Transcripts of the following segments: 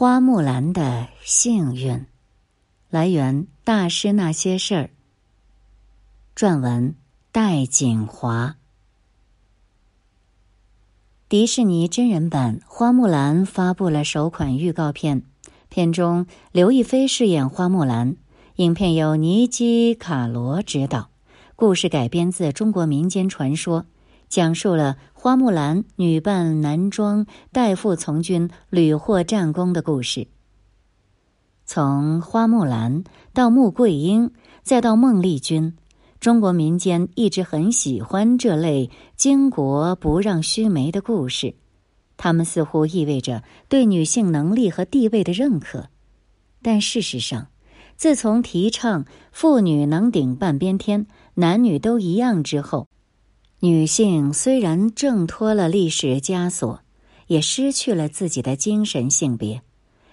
花木兰的幸运，来源《大师那些事儿》。撰文戴锦华。迪士尼真人版《花木兰》发布了首款预告片，片中刘亦菲饰演花木兰。影片由尼基·卡罗执导，故事改编自中国民间传说。讲述了花木兰女扮男装代父从军屡获战功的故事。从花木兰到穆桂英，再到孟丽君，中国民间一直很喜欢这类巾帼不让须眉的故事，它们似乎意味着对女性能力和地位的认可。但事实上，自从提倡妇女能顶半边天，男女都一样之后。女性虽然挣脱了历史枷锁，也失去了自己的精神性别，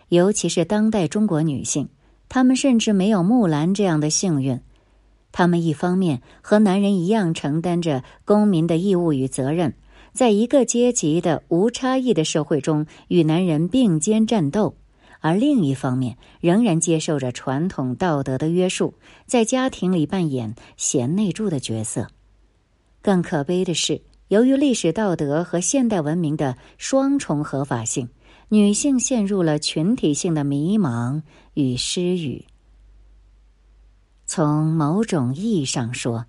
尤其是当代中国女性，她们甚至没有木兰这样的幸运。她们一方面和男人一样承担着公民的义务与责任，在一个阶级的无差异的社会中与男人并肩战斗；而另一方面仍然接受着传统道德的约束，在家庭里扮演贤内助的角色。更可悲的是，由于历史道德和现代文明的双重合法性，女性陷入了群体性的迷茫与失语。从某种意义上说，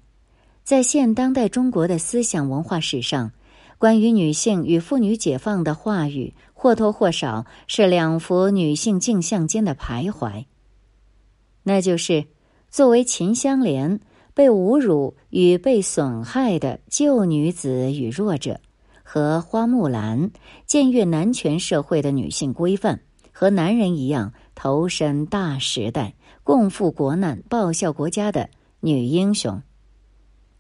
在现当代中国的思想文化史上，关于女性与妇女解放的话语，或多或少是两幅女性镜像间的徘徊。那就是作为秦香莲。被侮辱与被损害的旧女子与弱者，和花木兰僭越男权社会的女性规范，和男人一样投身大时代、共赴国难、报效国家的女英雄。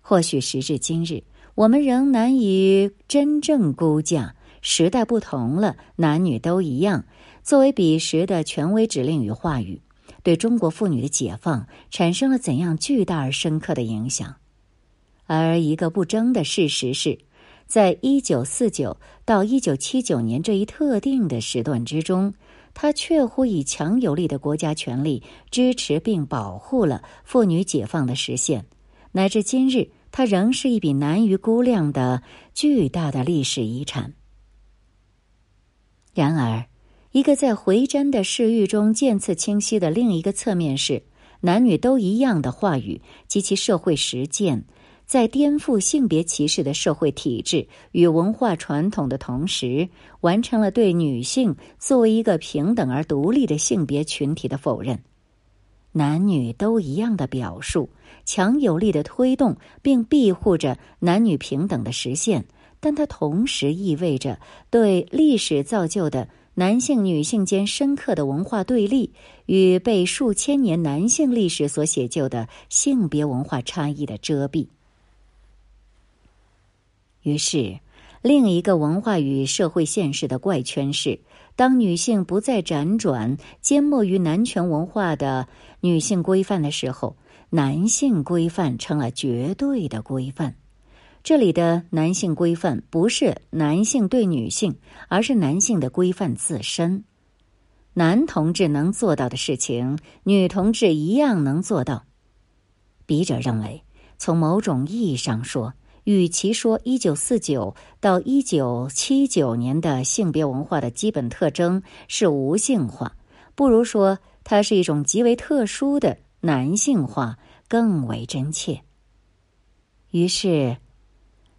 或许时至今日，我们仍难以真正估价时代不同了，男女都一样作为彼时的权威指令与话语。对中国妇女的解放产生了怎样巨大而深刻的影响？而一个不争的事实是，在一九四九到一九七九年这一特定的时段之中，他确乎以强有力的国家权力支持并保护了妇女解放的实现，乃至今日，它仍是一笔难于估量的巨大的历史遗产。然而。一个在回瞻的视域中渐次清晰的另一个侧面是，男女都一样的话语及其社会实践，在颠覆性别歧视的社会体制与文化传统的同时，完成了对女性作为一个平等而独立的性别群体的否认。男女都一样的表述，强有力的推动并庇护着男女平等的实现，但它同时意味着对历史造就的。男性、女性间深刻的文化对立与被数千年男性历史所写就的性别文化差异的遮蔽。于是，另一个文化与社会现实的怪圈是：当女性不再辗转缄默于男权文化的女性规范的时候，男性规范成了绝对的规范。这里的男性规范不是男性对女性，而是男性的规范自身。男同志能做到的事情，女同志一样能做到。笔者认为，从某种意义上说，与其说一九四九到一九七九年的性别文化的基本特征是无性化，不如说它是一种极为特殊的男性化更为真切。于是。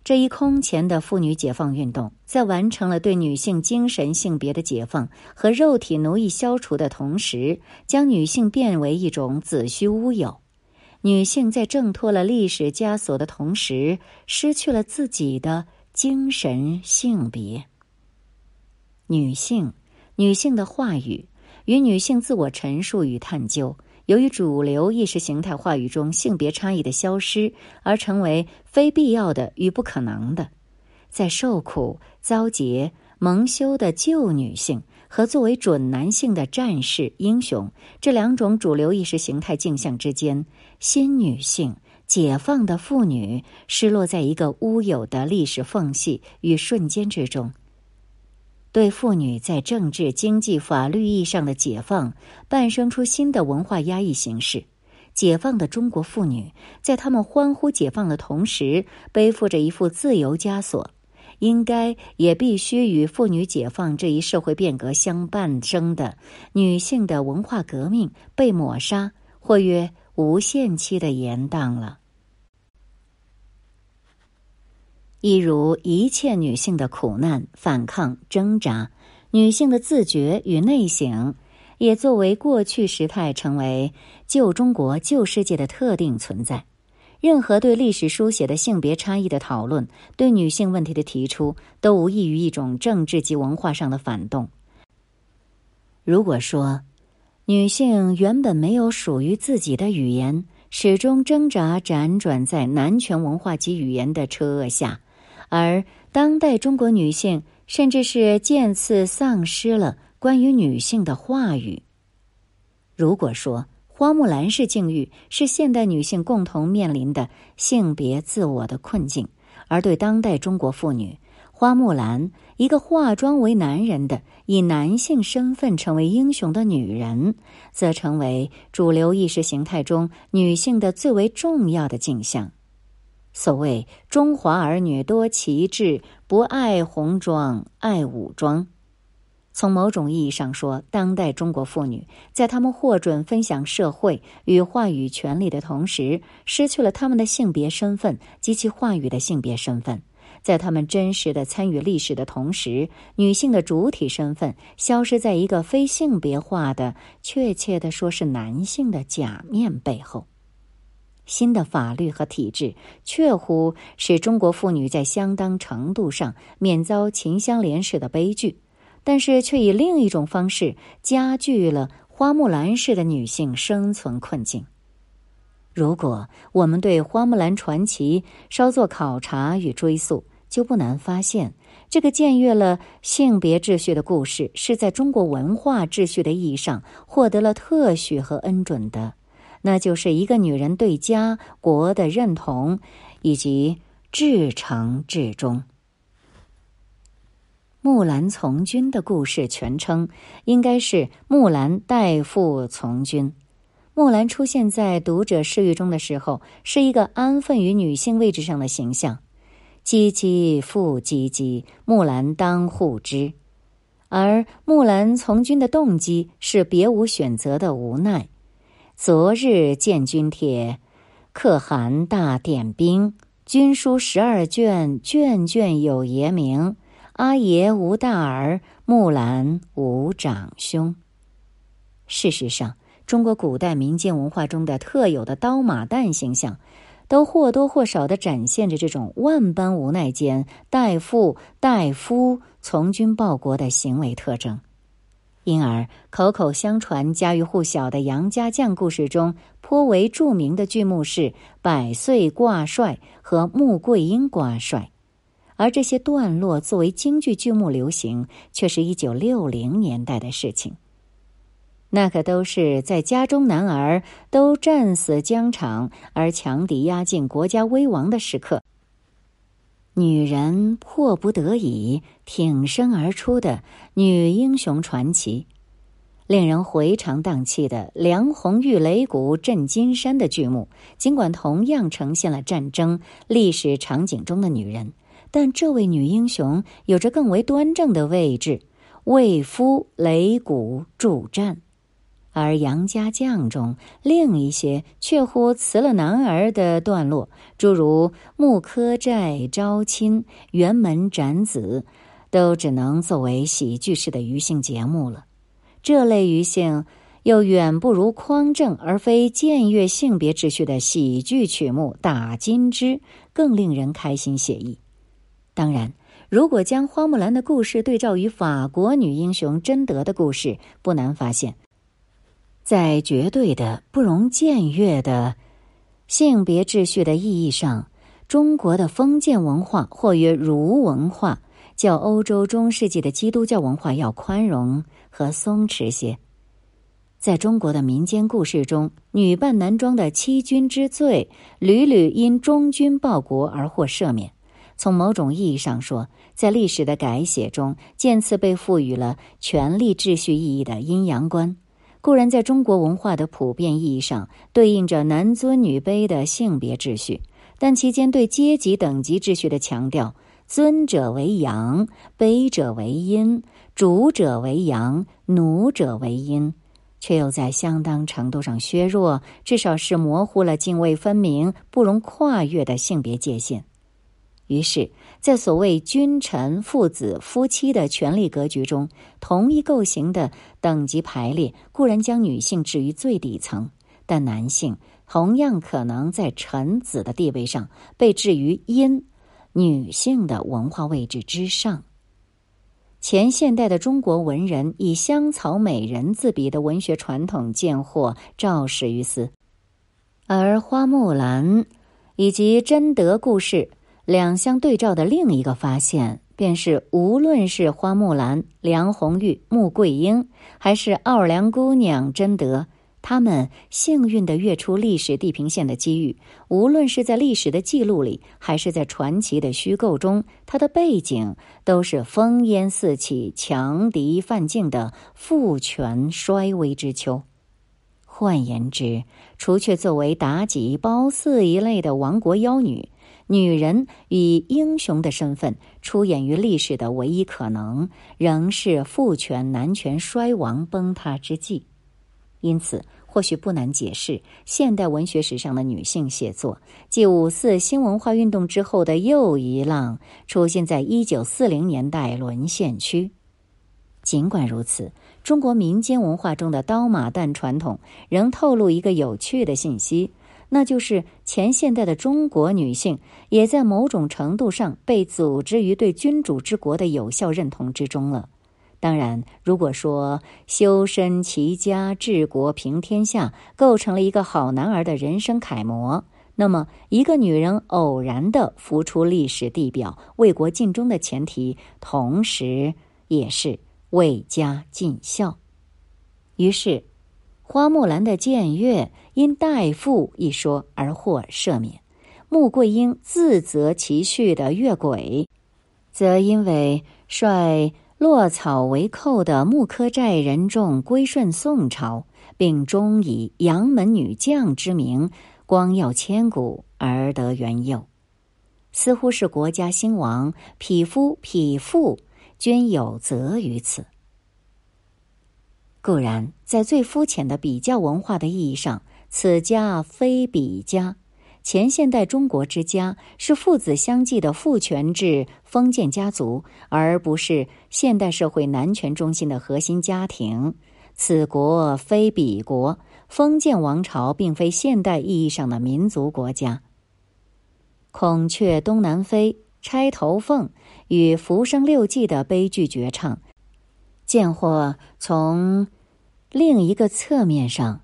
这一空前的妇女解放运动，在完成了对女性精神性别的解放和肉体奴役消除的同时，将女性变为一种子虚乌有。女性在挣脱了历史枷锁的同时，失去了自己的精神性别。女性，女性的话语与女性自我陈述与探究。由于主流意识形态话语中性别差异的消失，而成为非必要的与不可能的，在受苦、遭劫、蒙羞的旧女性和作为准男性的战士、英雄这两种主流意识形态镜像之间，新女性、解放的妇女失落在一个乌有的历史缝隙与瞬间之中。对妇女在政治、经济、法律意义上的解放，诞生出新的文化压抑形式。解放的中国妇女，在他们欢呼解放的同时，背负着一副自由枷锁，应该也必须与妇女解放这一社会变革相伴生的女性的文化革命被抹杀，或曰无限期的延宕了。一如一切女性的苦难、反抗、挣扎，女性的自觉与内省，也作为过去时态成为旧中国、旧世界的特定存在。任何对历史书写的性别差异的讨论，对女性问题的提出，都无异于一种政治及文化上的反动。如果说女性原本没有属于自己的语言，始终挣扎辗转在男权文化及语言的车愕下。而当代中国女性，甚至是渐次丧失了关于女性的话语。如果说花木兰式境遇是现代女性共同面临的性别自我的困境，而对当代中国妇女，花木兰一个化妆为男人的、以男性身份成为英雄的女人，则成为主流意识形态中女性的最为重要的镜像。所谓中华儿女多奇志，不爱红妆爱武装。从某种意义上说，当代中国妇女在她们获准分享社会与话语权利的同时，失去了他们的性别身份及其话语的性别身份；在她们真实的参与历史的同时，女性的主体身份消失在一个非性别化的、确切的说是男性的假面背后。新的法律和体制，确乎使中国妇女在相当程度上免遭秦香莲式的悲剧，但是却以另一种方式加剧了花木兰式的女性生存困境。如果我们对花木兰传奇稍作考察与追溯，就不难发现，这个僭越了性别秩序的故事，是在中国文化秩序的意义上获得了特许和恩准的。那就是一个女人对家国的认同，以及至诚至忠。木兰从军的故事全称应该是《木兰代父从军》。木兰出现在读者视域中的时候，是一个安分于女性位置上的形象。唧唧复唧唧，木兰当户织。而木兰从军的动机是别无选择的无奈。昨日见军帖，可汗大点兵。军书十二卷，卷卷有爷名。阿爷无大儿，木兰无长兄。事实上，中国古代民间文化中的特有的刀马旦形象，都或多或少的展现着这种万般无奈间代父代夫从军报国的行为特征。因而，口口相传、家喻户晓的杨家将故事中，颇为著名的剧目是“百岁挂帅”和“穆桂英挂帅”，而这些段落作为京剧剧目流行，却是一九六零年代的事情。那可都是在家中男儿都战死疆场，而强敌压境、国家危亡的时刻。女人迫不得已挺身而出的女英雄传奇，令人回肠荡气的“梁红玉擂鼓震金山”的剧目，尽管同样呈现了战争历史场景中的女人，但这位女英雄有着更为端正的位置，为夫擂鼓助战。而杨家将中另一些却乎辞了男儿的段落，诸如木柯寨招亲、辕门斩子，都只能作为喜剧式的余兴节目了。这类余兴又远不如匡正而非僭越性别秩序的喜剧曲目《打金枝》更令人开心写意。当然，如果将花木兰的故事对照于法国女英雄贞德的故事，不难发现。在绝对的不容僭越的性别秩序的意义上，中国的封建文化或曰儒文化，较欧洲中世纪的基督教文化要宽容和松弛些。在中国的民间故事中，女扮男装的欺君之罪，屡屡因忠君报国而获赦免；从某种意义上说，在历史的改写中，渐次被赋予了权力秩序意义的阴阳观，固然在中国文化的普遍意义上对应着男尊女卑的性别秩序，但其间对阶级等级秩序的强调，尊者为阳，卑者为阴，主者为阳，奴者为阴。却又在相当程度上削弱，至少是模糊了泾渭分明、不容跨越的性别界限。于是，在所谓君臣、父子、夫妻的权力格局中，同一构型的等级排列固然将女性置于最底层，但男性同样可能在臣子的地位上被置于阴女性的文化位置之上。前现代的中国文人以香草美人自比的文学传统见或肇始于斯，而花木兰以及贞德故事两相对照的另一个发现，便是无论是花木兰、梁红玉、穆桂英，还是奥尔良姑娘贞德。他们幸运地跃出历史地平线的机遇，无论是在历史的记录里，还是在传奇的虚构中，它的背景都是烽烟四起、强敌犯境的父权衰微之秋。换言之，除却作为妲己、褒姒一类的亡国妖女，女人以英雄的身份出演于历史的唯一可能，仍是父权男权衰亡崩塌之际。因此，或许不难解释现代文学史上的女性写作，继五四新文化运动之后的又一浪出现在一九四零年代沦陷区。尽管如此，中国民间文化中的刀马旦传统仍透露一个有趣的信息，那就是前现代的中国女性也在某种程度上被组织于对君主之国的有效认同之中了。当然，如果说修身齐家治国平天下构成了一个好男儿的人生楷模，那么一个女人偶然的浮出历史地表、为国尽忠的前提，同时也是为家尽孝。于是，花木兰的僭越因代父一说而获赦免；穆桂英自责其婿的越轨，则因为率。落草为寇的木柯寨人众归顺宋朝，并终以杨门女将之名光耀千古而得元佑，似乎是国家兴亡，匹夫匹妇均有责于此。固然，在最肤浅的比较文化的意义上，此家非彼家。前现代中国之家是父子相继的父权制封建家族，而不是现代社会男权中心的核心家庭。此国非彼国，封建王朝并非现代意义上的民族国家。孔雀东南飞、钗头凤与浮生六记的悲剧绝唱，见或从另一个侧面上。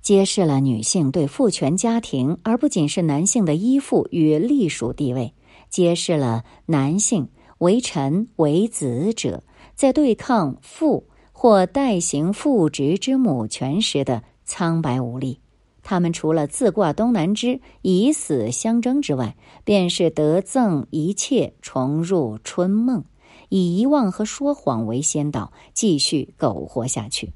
揭示了女性对父权家庭，而不仅是男性的依附与隶属地位；揭示了男性为臣为子者在对抗父或代行父职之母权时的苍白无力。他们除了自挂东南枝以死相争之外，便是得赠一切，重入春梦，以遗忘和说谎为先导，继续苟活下去。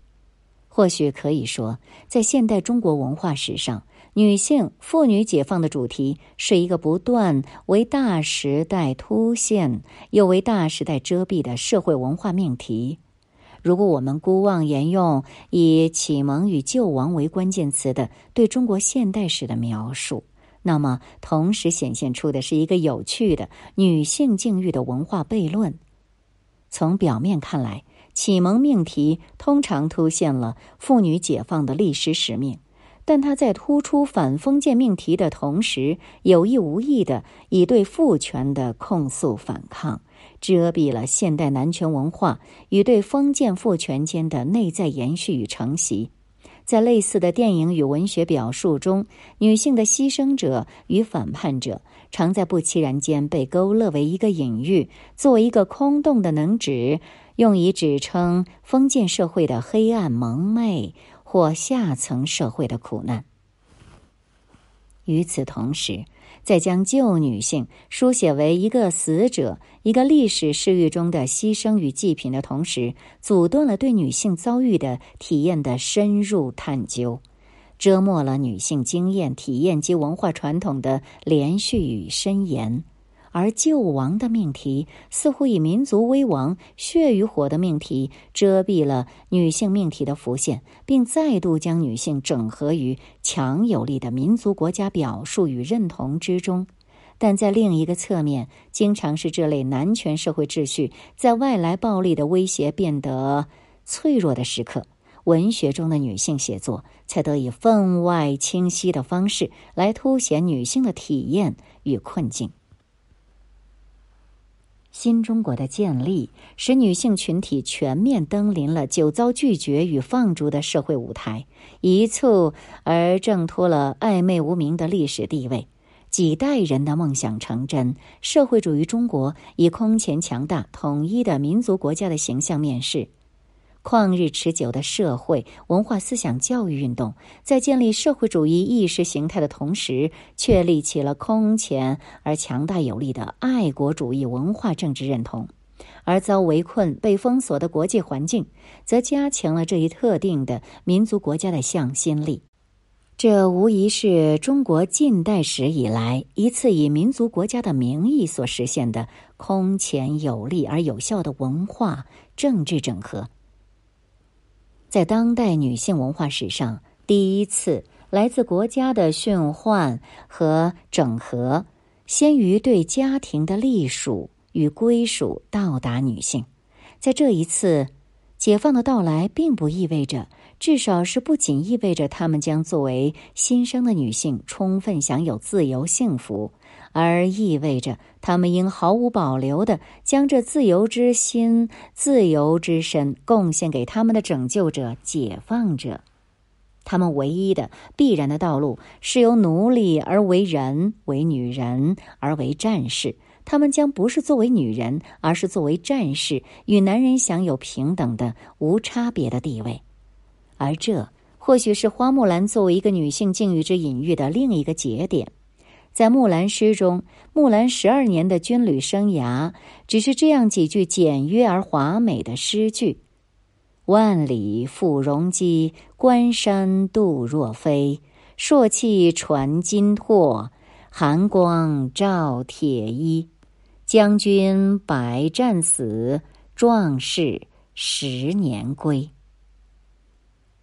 或许可以说，在现代中国文化史上，女性妇女解放的主题是一个不断为大时代凸显，又为大时代遮蔽的社会文化命题。如果我们孤妄沿用以启蒙与救亡为关键词的对中国现代史的描述，那么同时显现出的是一个有趣的女性境遇的文化悖论。从表面看来。启蒙命题通常凸现了妇女解放的历史使命，但它在突出反封建命题的同时，有意无意地以对父权的控诉反抗，遮蔽了现代男权文化与对封建父权间的内在延续与承袭。在类似的电影与文学表述中，女性的牺牲者与反叛者常在不期然间被勾勒为一个隐喻，作为一个空洞的能指。用以指称封建社会的黑暗蒙昧，或下层社会的苦难。与此同时，在将旧女性书写为一个死者、一个历史视域中的牺牲与祭品的同时，阻断了对女性遭遇的体验的深入探究，折磨了女性经验、体验及文化传统的连续与深延。而救亡的命题似乎以民族危亡、血与火的命题遮蔽了女性命题的浮现，并再度将女性整合于强有力的民族国家表述与认同之中。但在另一个侧面，经常是这类男权社会秩序在外来暴力的威胁变得脆弱的时刻，文学中的女性写作才得以分外清晰的方式来凸显女性的体验与困境。新中国的建立，使女性群体全面登临了久遭拒绝与放逐的社会舞台，一蹴而挣脱了暧昧无名的历史地位。几代人的梦想成真，社会主义中国以空前强大、统一的民族国家的形象面世。旷日持久的社会文化思想教育运动，在建立社会主义意识形态的同时，确立起了空前而强大有力的爱国主义文化政治认同；而遭围困、被封锁的国际环境，则加强了这一特定的民族国家的向心力。这无疑是中国近代史以来一次以民族国家的名义所实现的空前有力而有效的文化政治整合。在当代女性文化史上，第一次来自国家的驯唤和整合，先于对家庭的隶属与归属到达女性。在这一次解放的到来，并不意味着，至少是不仅意味着她们将作为新生的女性充分享有自由幸福。而意味着，他们应毫无保留地将这自由之心、自由之身贡献给他们的拯救者、解放者。他们唯一的必然的道路是由奴隶而为人，为女人而为战士。他们将不是作为女人，而是作为战士，与男人享有平等的、无差别的地位。而这或许是花木兰作为一个女性境遇之隐喻的另一个节点。在《木兰诗》中，木兰十二年的军旅生涯，只是这样几句简约而华美的诗句：“万里赴戎机，关山度若飞。朔气传金柝，寒光照铁衣。将军百战死，壮士十年归。”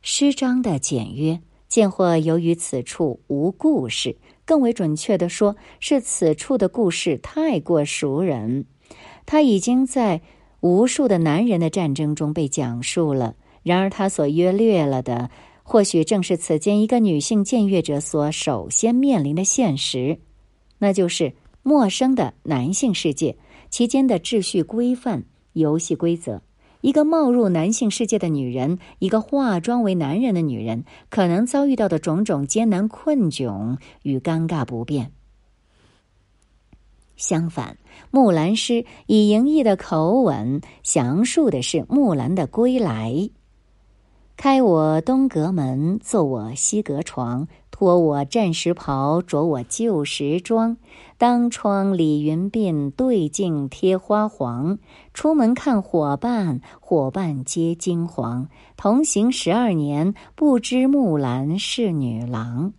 诗章的简约，见或由于此处无故事。更为准确的说，是此处的故事太过熟人，他已经在无数的男人的战争中被讲述了。然而，他所约略了的，或许正是此间一个女性僭越者所首先面临的现实，那就是陌生的男性世界，其间的秩序规范、游戏规则。一个冒入男性世界的女人，一个化妆为男人的女人，可能遭遇到的种种艰难困窘与尴尬不便。相反，《木兰诗》以盈溢的口吻详述的是木兰的归来。开我东阁门，坐我西阁床。脱我战时袍，着我旧时装。当窗理云鬓，对镜贴花黄。出门看伙伴，伙伴皆惊惶。同行十二年，不知木兰是女郎。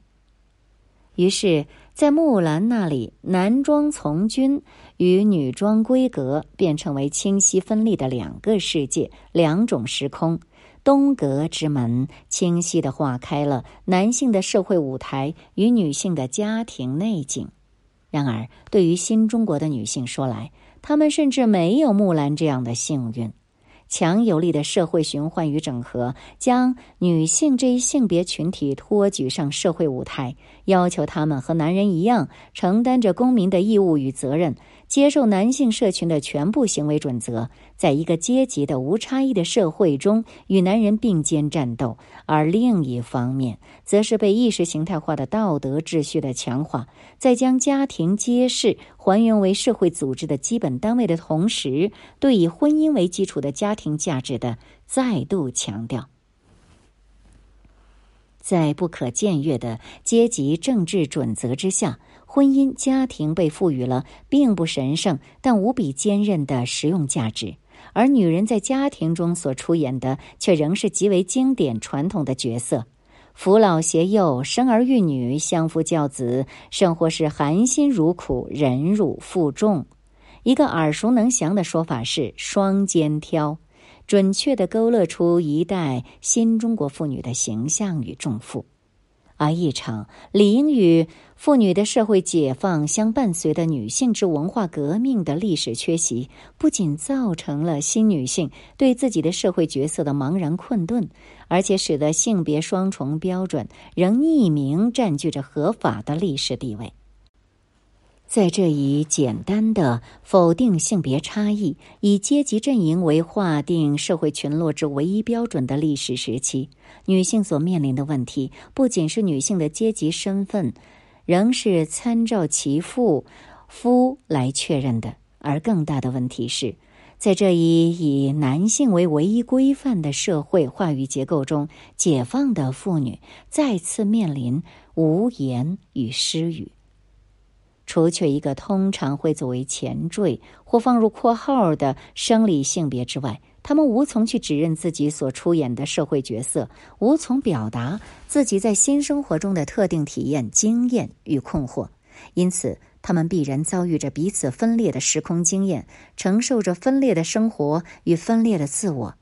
于是，在木兰那里，男装从军与女装闺阁便成为清晰分立的两个世界，两种时空。东阁之门清晰地划开了男性的社会舞台与女性的家庭内景。然而，对于新中国的女性说来，她们甚至没有木兰这样的幸运。强有力的社会循环与整合，将女性这一性别群体托举上社会舞台，要求她们和男人一样，承担着公民的义务与责任。接受男性社群的全部行为准则，在一个阶级的无差异的社会中与男人并肩战斗；而另一方面，则是被意识形态化的道德秩序的强化，在将家庭揭示还原为社会组织的基本单位的同时，对以婚姻为基础的家庭价值的再度强调。在不可僭越的阶级政治准则之下，婚姻家庭被赋予了并不神圣但无比坚韧的实用价值，而女人在家庭中所出演的却仍是极为经典传统的角色。扶老携幼、生儿育女、相夫教子，生活是含辛茹苦、忍辱负重。一个耳熟能详的说法是“双肩挑”，准确地勾勒出一代新中国妇女的形象与重负。而一场理应与妇女的社会解放相伴随的女性之文化革命的历史缺席，不仅造成了新女性对自己的社会角色的茫然困顿，而且使得性别双重标准仍匿名占据着合法的历史地位。在这一简单的否定性别差异、以阶级阵营为划定社会群落之唯一标准的历史时期，女性所面临的问题不仅是女性的阶级身份仍是参照其父夫来确认的，而更大的问题是，在这一以男性为唯一规范的社会话语结构中，解放的妇女再次面临无言与失语。除却一个通常会作为前缀或放入括号的生理性别之外，他们无从去指认自己所出演的社会角色，无从表达自己在新生活中的特定体验、经验与困惑。因此，他们必然遭遇着彼此分裂的时空经验，承受着分裂的生活与分裂的自我。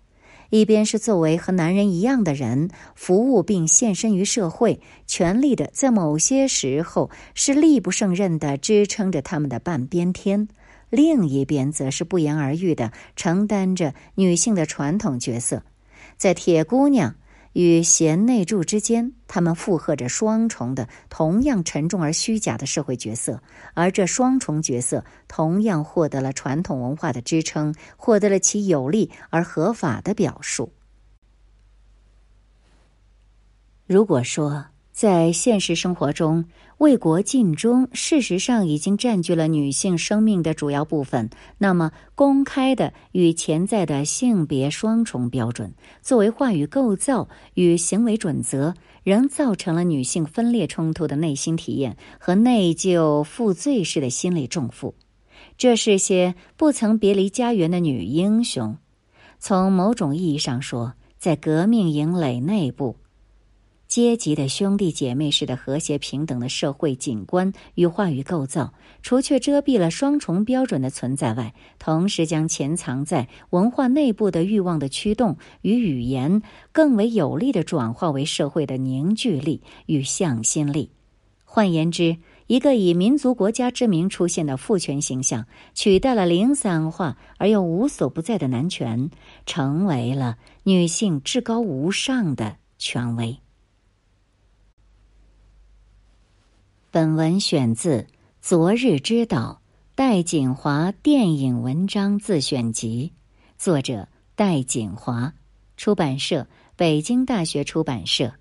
一边是作为和男人一样的人服务并献身于社会，全力的在某些时候是力不胜任的支撑着他们的半边天；另一边则是不言而喻的承担着女性的传统角色，在铁姑娘。与贤内助之间，他们附和着双重的、同样沉重而虚假的社会角色，而这双重角色同样获得了传统文化的支撑，获得了其有利而合法的表述。如果说，在现实生活中，为国尽忠事实上已经占据了女性生命的主要部分。那么，公开的与潜在的性别双重标准，作为话语构造与行为准则，仍造成了女性分裂冲突的内心体验和内疚负罪式的心理重负。这是些不曾别离家园的女英雄。从某种意义上说，在革命营垒内部。阶级的兄弟姐妹式的和谐平等的社会景观与话语构造，除却遮蔽了双重标准的存在外，同时将潜藏在文化内部的欲望的驱动与语言，更为有力的转化为社会的凝聚力与向心力。换言之，一个以民族国家之名出现的父权形象，取代了零散化而又无所不在的男权，成为了女性至高无上的权威。本文选自《昨日之岛》戴锦华电影文章自选集，作者戴锦华，出版社北京大学出版社。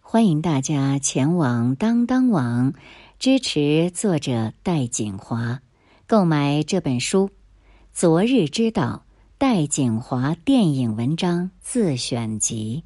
欢迎大家前往当当网支持作者戴锦华，购买这本书《昨日之岛》戴锦华电影文章自选集。